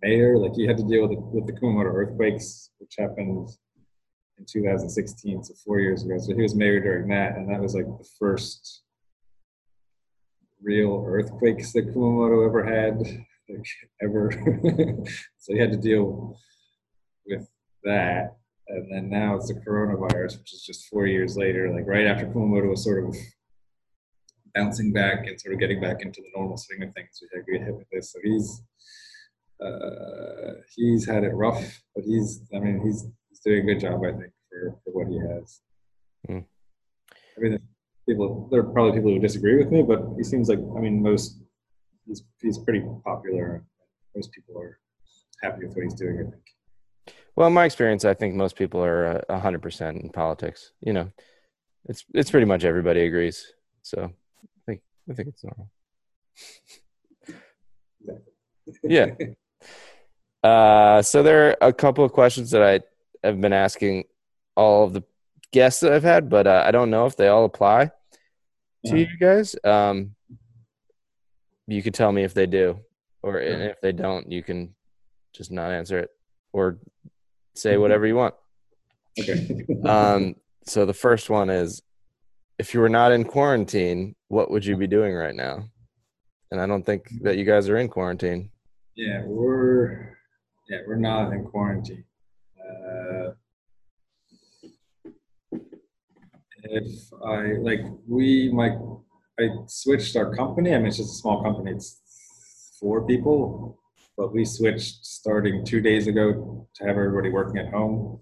mayor. Like he had to deal with the, with the Kumamoto earthquakes, which happened in 2016, so four years ago. So he was mayor during that, and that was like the first real earthquakes that Kumamoto ever had, like ever. so he had to deal with that. And then now it's the coronavirus, which is just four years later, like right after Kumamoto was sort of bouncing back and sort of getting back into the normal swing of things. We had get hit with this. So he's uh, he's had it rough, but he's I mean he's he's doing a good job, I think, for, for what he has. I mean, people there are probably people who disagree with me, but he seems like I mean most he's he's pretty popular. Most people are happy with what he's doing. I think. Well, in my experience, I think most people are a hundred percent in politics. You know, it's it's pretty much everybody agrees. So I think I think it's normal. Yeah. Uh, so there are a couple of questions that I have been asking all of the guests that I've had, but uh, I don't know if they all apply to Yeah. you guys. Um, you could tell me if they do, or and if they don't, you can just not answer it or say whatever you want. Okay. Um, so the first one is, if you were not in quarantine, what would you be doing right now? And I don't think that you guys are in quarantine. Yeah, we're yeah we're not in quarantine. If I like we my I switched our company. I mean, it's just a small company. It's four people, but we switched starting two days ago to have everybody working at home,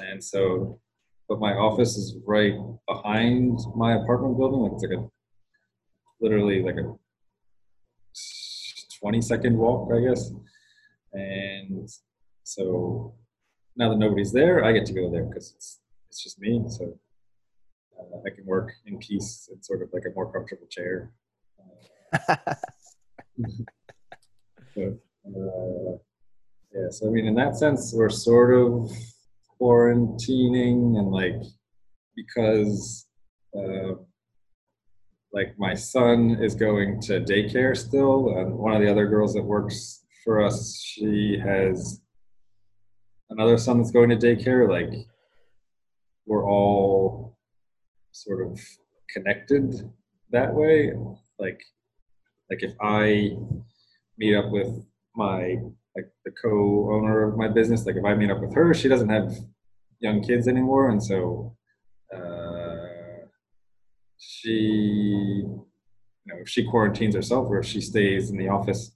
and so. But my office is right behind my apartment building. Like it's like a literally like a 20 second walk, I guess. And so now that nobody's there, I get to go there because it's, it's just me. So uh, I can work in peace in sort of like a more comfortable chair. But, uh, yeah, so I mean, in that sense, we're sort of quarantining and like because uh, like my son is going to daycare still and one of the other girls that works for us she has another son that's going to daycare like we're all sort of connected that way. Like like if i meet up with my like the co-owner of my business like if i meet up with her she doesn't have young kids anymore. And so uh, she you know if she quarantines herself or if she stays in the office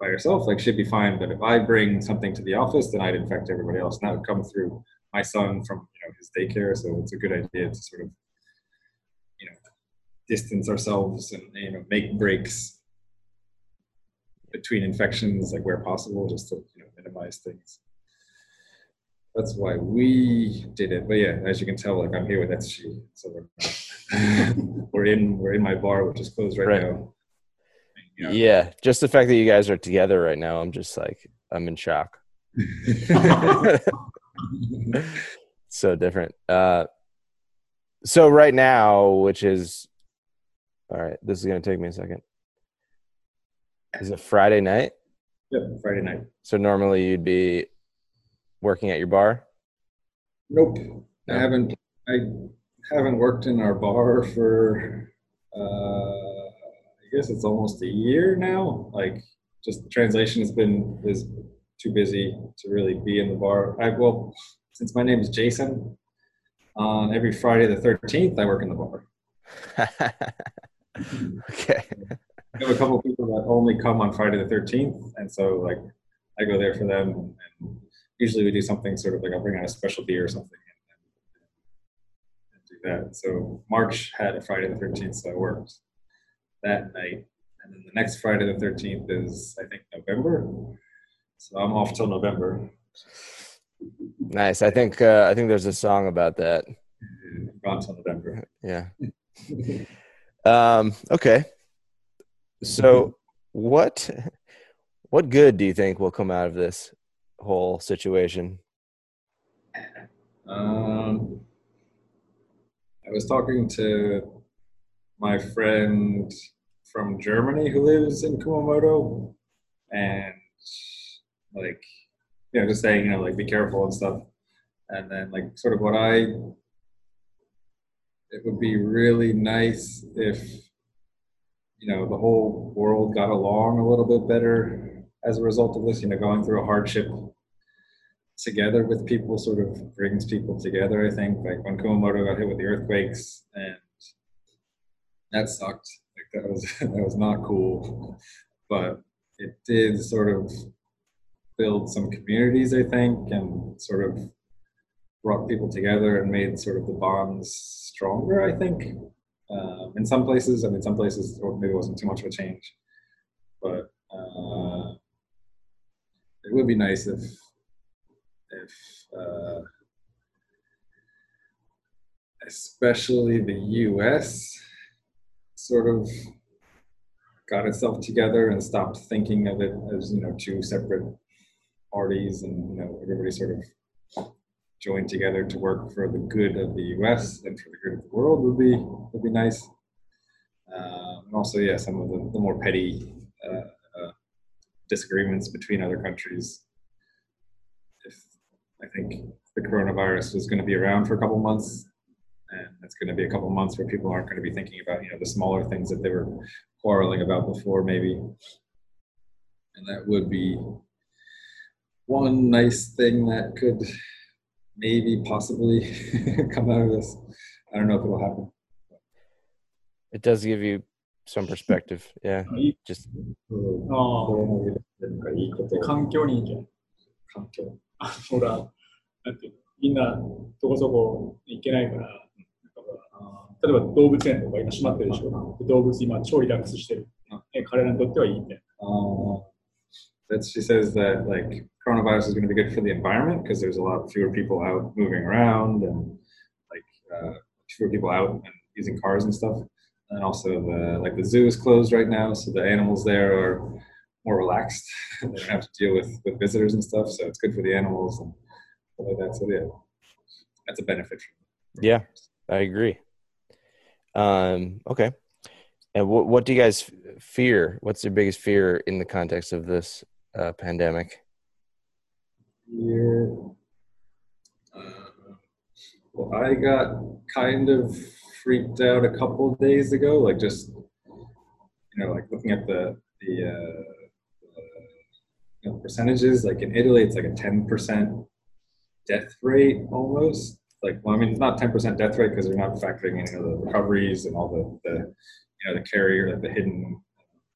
by herself like she'd be fine. But if i bring something to the office then i'd infect everybody else. And that would come through my son from you know his daycare. So it's a good idea to sort of distance ourselves and you know make breaks between infections, like where possible, just to you know minimize things. That's why we did it. But yeah, as you can tell, like I'm here with Etsushi, so we're we're in we're in my bar, which is closed right, Right. now. Yeah. Yeah. just the fact that you guys are together right now, I'm just like I'm in shock. so different. Uh, so right now, which is all right. This is gonna take me a second. Is it Friday night? Yep, Friday night. So normally you'd be working at your bar. Nope. No? I haven't I haven't worked in our bar for uh I guess it's almost a year now. Like just the translation has been is too busy to really be in the bar. I well since my name is Jason, on every Friday the thirteenth I work in the bar. okay. I have a couple people that only come on Friday the thirteenth and so like I go there for them and usually we do something sort of like I'll bring out a special beer or something and, and do that. So March had a Friday the 13th, so I worked that night. And then the next Friday the 13th is, I think, November. So I'm off till November. Nice. I think uh, I think there's a song about that. I'm gone till November. Yeah. Um, okay. So what what good do you think will come out of this whole situation? Um, I was talking to my friend from Germany who lives in Kumamoto, and like, you know, just saying, you know, like, be careful and stuff. And then, like, sort of what I, it would be really nice if, you know, the whole world got along a little bit better as a result of this, you know, going through a hardship together with people sort of brings people together. I think like when Kumamoto got hit with the earthquakes and that sucked. Like that was that was not cool, but it did sort of build some communities. I think and sort of brought people together and made sort of the bonds stronger. I think um, in some places. I mean, some places maybe it wasn't too much of a change, but uh, it would be nice if if uh, especially the U.S. sort of got itself together and stopped thinking of it as you know two separate parties, and you know everybody sort of joined together to work for the good of the U.S. and for the good of the world would be would be nice. Uh, and also, yeah, some of the, the more petty uh, uh, disagreements between other countries. If I think the coronavirus was going to be around for a couple months, and it's going to be a couple months where people aren't going to be thinking about you know the smaller things that they were quarreling about before, maybe. And that would be one nice thing that could maybe possibly come out of this. I don't know if it'll happen. It does give you some perspective. Yeah. いい Just ああ環境にいいんじゃない環境あほら、なんていうのみんなどこそこ行けないから、例えば動物園とか今閉まってるでしょ。で動物今超リラックスしてる。ね彼らにとってはいいみたい Uh, that she says that like coronavirus is going to be good for the environment because there's a lot fewer people out moving around and like uh, fewer people out and using cars and stuff. And also the like the zoo is closed right now, so the animals there are more relaxed. they don't have to deal with with visitors and stuff, so it's good for the animals and stuff like that. So yeah, that's a benefit. yeah, I agree. Um, okay. And what what do you guys fear? What's your biggest fear in the context of this uh, pandemic? Year. Uh, well, I got kind of freaked out a couple days ago, like just you know, like looking at the the, uh, you know, percentages. Like in Italy, it's like a ten percent death rate almost. Like, well, I mean, it's not ten percent death rate because they're not factoring in you know, the recoveries and all the the you know the carrier, the hidden.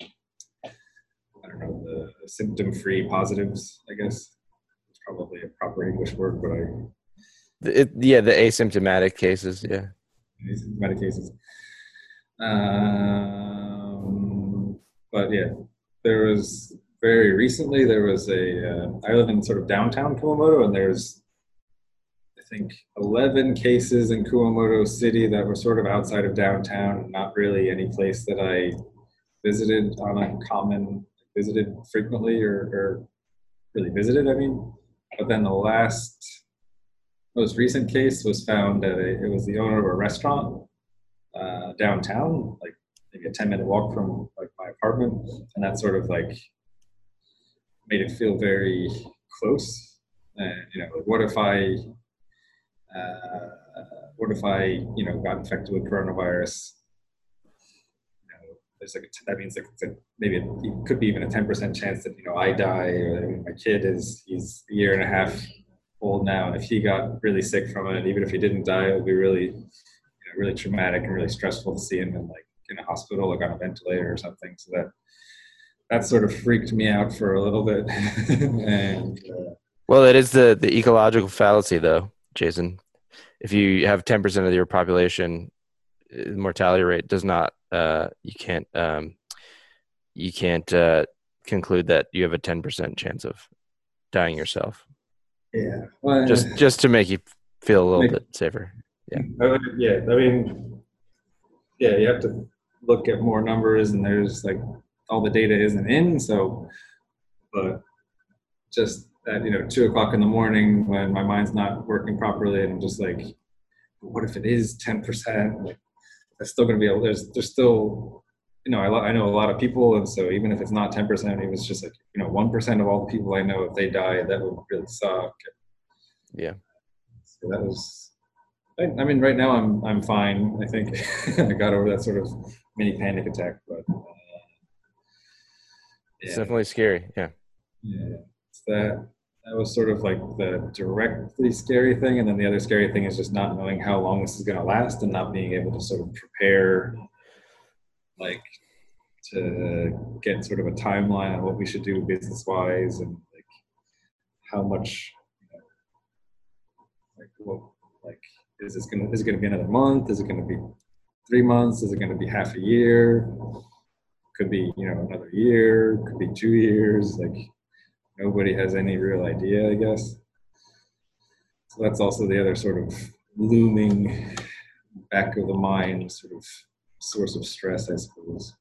I don't know the symptom-free positives. I guess probably a proper English word, but I It, yeah, the asymptomatic cases. Yeah. many cases. Um, but yeah, there was very recently there was a. Uh, I live in sort of downtown Kumamoto, and there's I think 11 cases in Kumamoto City that were sort of outside of downtown, not really any place that I visited on a common visited frequently or, or really visited. I mean, but then the last most recent case was found. It was the owner of a restaurant uh, downtown, like maybe a 10 minute walk from like my apartment, and that sort of like made it feel very close. And you know, what if I, uh, what if I, you know, got infected with coronavirus? There's like a, that means like maybe it could be even a 10% chance that you know I die, or my kid is he's a year and a half old now, and if he got really sick from it, even if he didn't die, it would be really, you know, really traumatic and really stressful to see him in like in a hospital, like on a ventilator or something. So that that sort of freaked me out for a little bit. and uh, Well, it is the the ecological fallacy, though, Jason. If you have ten percent of your population, uh, mortality rate does not. Uh, you can't. Um, you can't uh, conclude that you have a ten percent chance of dying yourself. yeah, well, Just just to make you feel a little Make- bit safer. I would- yeah, I mean, yeah, you have to look at more numbers, and there's like all the data isn't in, so, but just at you know two o'clock in the morning when my mind's not working properly, and I'm just like, what if it is ten percent? Like, that's still going to be able. There's there's still, you know, I I know a lot of people, and so even if it's not ten percent, it was just like you know one percent of all the people I know, if they die, that would really suck. Yeah. So that was. I, I mean, right now I'm I'm fine. I think I got over that sort of mini panic attack, but uh, It's definitely scary. Yeah. yeah, it's that that was sort of like the directly scary thing, and then the other scary thing is just not knowing how long this is going to last and not being able to sort of prepare, like to get sort of a timeline on what we should do business wise and like how much like what like is this gonna is it gonna be another month? Is it gonna be three months? Is it gonna be half a year? Could be you know another year? Could be two years? Like nobody has any real idea i guess so that's also the other sort of looming back of the mind sort of source of stress i suppose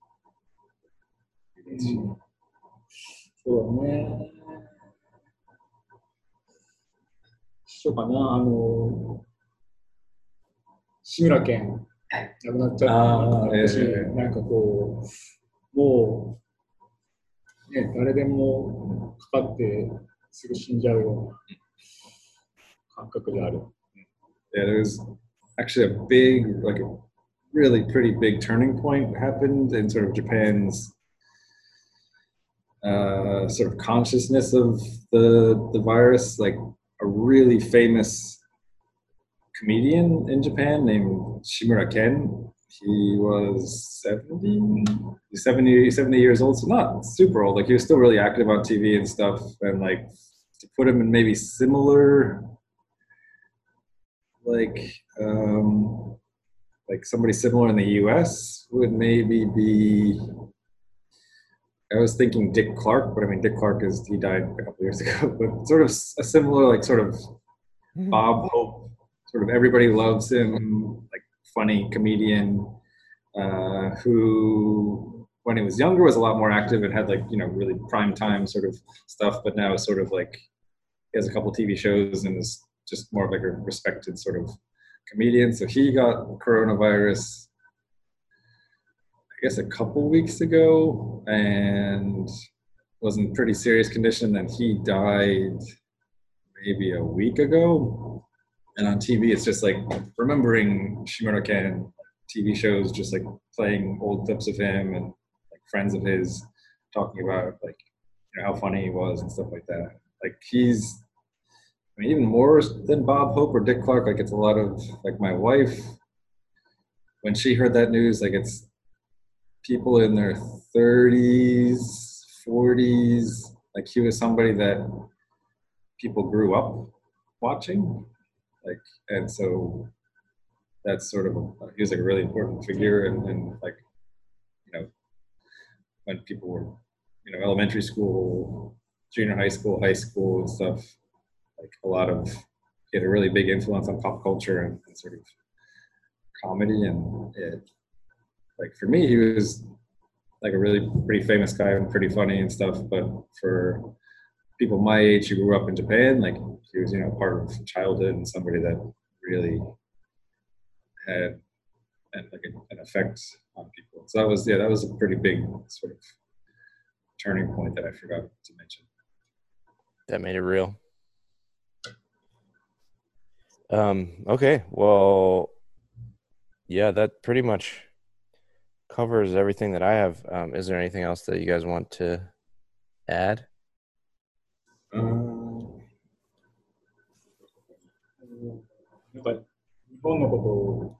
そうだね。そうかな、あの、志村けん、亡くなっちゃったあー私、ええなんかこう、もう、 ね、誰でもかかってすぐ死んじゃうような感覚である。 Yeah, there's actually a big, like a really pretty big turning point happened in sort of Japan's uh, sort of consciousness of the the virus. Like a really famous comedian in Japan named Shimura Ken. he was 70, 70, 70 years old, so not super old. Like he was still really active on TV and stuff. And like to put him in maybe similar like um, like somebody similar in the U.S. would maybe be. I was thinking Dick Clark, but I mean Dick Clark is he died a couple years ago, but sort of a similar like sort of Bob Hope, sort of everybody loves him, like funny comedian uh, who when he was younger was a lot more active and had like you know really prime time sort of stuff, but now is sort of like he has a couple TV shows and is just more of like a respected sort of comedian. So he got coronavirus, I guess, a couple weeks ago and was in pretty serious condition. And he died maybe a week ago. And on TV, it's just like remembering Shimura Ken TV shows, just like playing old clips of him and like friends of his talking about like you know how funny he was and stuff like that. Like he's I mean, even more than Bob Hope or Dick Clark, like it's a lot of like my wife. When she heard that news, like it's people in their 30s, 40s. Like he was somebody that people grew up watching, like, and so that's sort of a, he was like a really important figure, and, and like, you know, when people were you know elementary school, junior high school, high school and stuff. Like a lot of he had a really big influence on pop culture and, and sort of comedy and it like for me he was like a really pretty famous guy and pretty funny and stuff but for people my age who grew up in japan like he was you know part of childhood and somebody that really had like an effect on people so that was yeah that was a pretty big sort of turning point that i forgot to mention That made it real. Um, okay, well, yeah, that pretty much covers everything that I have. Um, is there anything else that you guys want to add? um, なんか日本のことを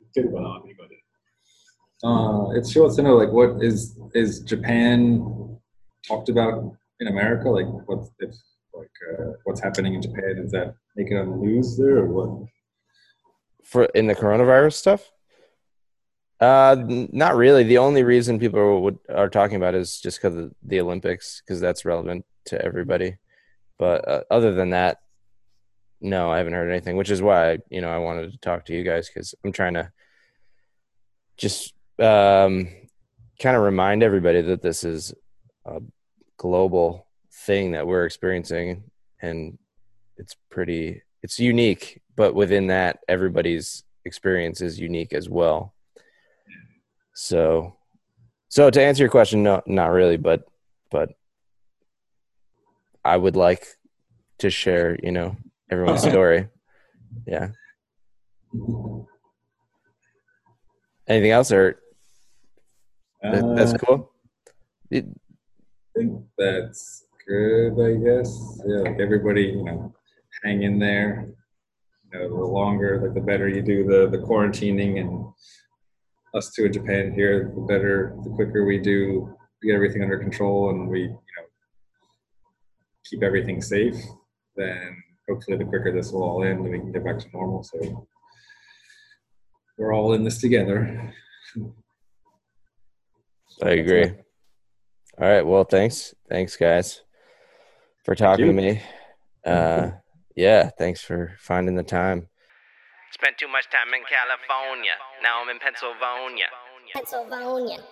言ってるかな、アメリカで。 Uh, it's she wants to know like what is is Japan talked about in America? Like what's if like uh, what's happening in Japan? Is that making on the news there or what? For in the coronavirus stuff? Uh, n- not really. The only reason people would, are talking about it is just because of the Olympics, because that's relevant to everybody. But uh, other than that, no, I haven't heard anything. Which is why you know I wanted to talk to you guys because I'm trying to just um, kind of remind everybody that this is a global thing that we're experiencing, and it's pretty it's unique. But within that, everybody's experience is unique as well. So, so to answer your question, no, not really, but but I would like to share, you know, everyone's story. Yeah. Anything else, or that, that's Uh, cool? It, I think that's good. I guess yeah. Like everybody, you know, hang in there. You know, the longer, like the better you do the the quarantining and us too in Japan here, the better, the quicker we do get everything under control and we, you know, keep everything safe, then hopefully the quicker this will all end and we can get back to normal. So we're all in this together. I agree. All right. Well, thanks, thanks, guys, for talking to me. Uh, yeah, thanks for finding the time. Spent too much time in California. Now I'm in Pennsylvania. Pennsylvania.